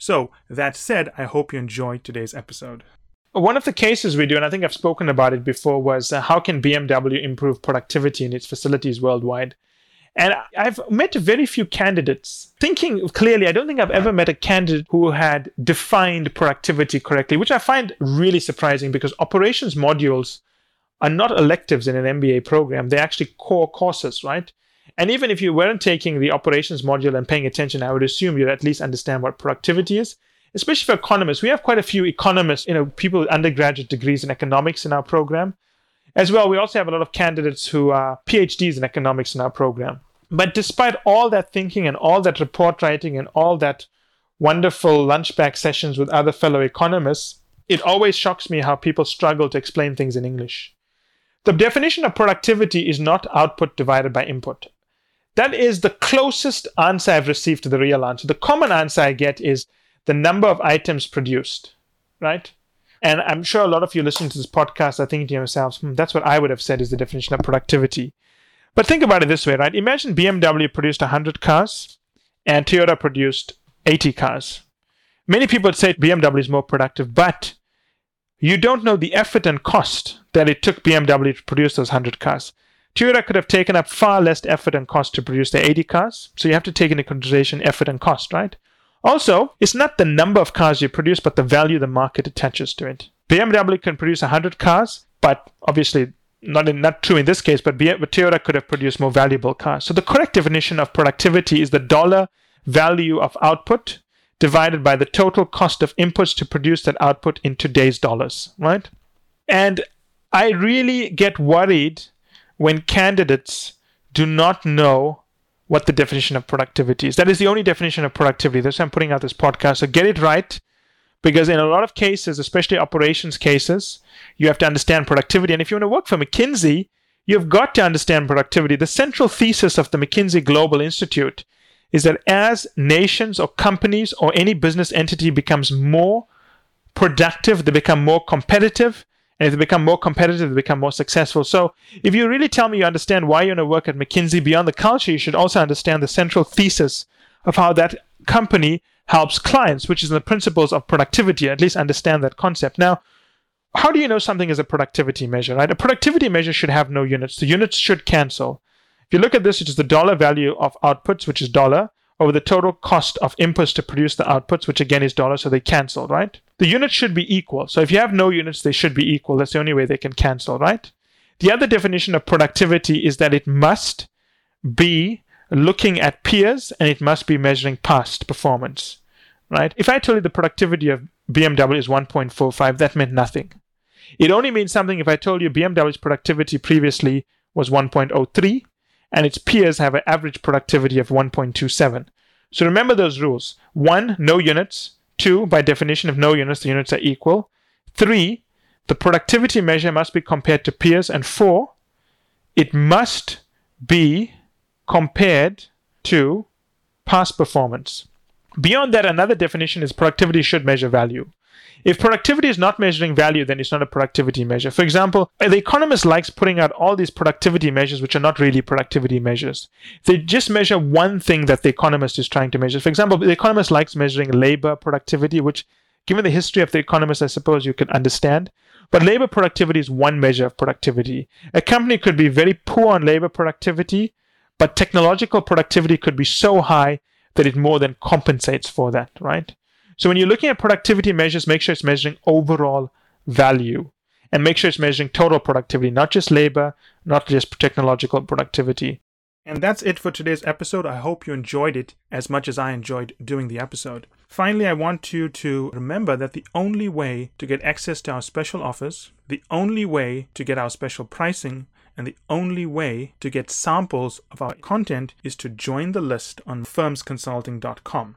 So, that said, I hope you enjoyed today's episode. One of the cases we do, and I think I've spoken about it before, was uh, how can BMW improve productivity in its facilities worldwide? And I've met very few candidates. Thinking clearly, I don't think I've ever met a candidate who had defined productivity correctly, which I find really surprising because operations modules are not electives in an MBA program. They're actually core courses, right? And even if you weren't taking the operations module and paying attention, I would assume you'd at least understand what productivity is, especially for economists. We have quite a few economists, you know, people with undergraduate degrees in economics in our program. As well, we also have a lot of candidates who are PhDs in economics in our program. But despite all that thinking and all that report writing and all that wonderful lunchback sessions with other fellow economists, it always shocks me how people struggle to explain things in English. The definition of productivity is not output divided by input. That is the closest answer I've received to the real answer. The common answer I get is the number of items produced, right? And I'm sure a lot of you listening to this podcast are thinking to yourselves, hmm, that's what I would have said is the definition of productivity. But think about it this way, right? Imagine BMW produced 100 cars and Toyota produced 80 cars. Many people would say BMW is more productive, but you don't know the effort and cost that it took BMW to produce those 100 cars. Toyota could have taken up far less effort and cost to produce the 80 cars, so you have to take into consideration effort and cost, right? Also, it's not the number of cars you produce, but the value the market attaches to it. BMW can produce 100 cars, but obviously not in, not true in this case, but Toyota could have produced more valuable cars. So the correct definition of productivity is the dollar value of output divided by the total cost of inputs to produce that output in today's dollars, right? And I really get worried when candidates do not know what the definition of productivity is. That is the only definition of productivity. That's why I'm putting out this podcast. So get it right, because in a lot of cases, especially operations cases, you have to understand productivity. And if you want to work for McKinsey, you've got to understand productivity. The central thesis of the McKinsey Global Institute is that as nations or companies or any business entity becomes more productive, they become more competitive, and if they become more competitive, they become more successful. So, if you really tell me you understand why you want to work at McKinsey beyond the culture, you should also understand the central thesis of how that company helps clients, which is the principles of productivity. At least understand that concept. Now, how do you know something is a productivity measure, right? A productivity measure should have no units. The units should cancel. If you look at this, it is the dollar value of outputs, which is dollar, over the total cost of inputs to produce the outputs, which again is dollars, so they cancel, right? The units should be equal. So if you have no units, they should be equal. That's the only way they can cancel, right? The other definition of productivity is that it must be looking at peers and it must be measuring past performance, right? If I told you the productivity of BMW is 1.45, that meant nothing. It only means something if I told you BMW's productivity previously was 1.03 and its peers have an average productivity of 1.27. So remember those rules. One, no units. Two, by definition of no units, the units are equal. Three, the productivity measure must be compared to peers. And four, it must be compared to past performance. Beyond that, another definition is productivity should measure value. If productivity is not measuring value, then it's not a productivity measure. For example, the economist likes putting out all these productivity measures, which are not really productivity measures. They just measure one thing that the economist is trying to measure. For example, the economist likes measuring labor productivity, which, given the history of the economist, I suppose you can understand. But labor productivity is one measure of productivity. A company could be very poor on labor productivity, but technological productivity could be so high that it more than compensates for that, right? So when you're looking at productivity measures, make sure it's measuring overall value and make sure it's measuring total productivity, not just labor, not just technological productivity. And that's it for today's episode. I hope you enjoyed it as much as I enjoyed doing the episode. Finally, I want you to remember that the only way to get access to our special offers, the only way to get our special pricing, and the only way to get samples of our content is to join the list on firmsconsulting.com.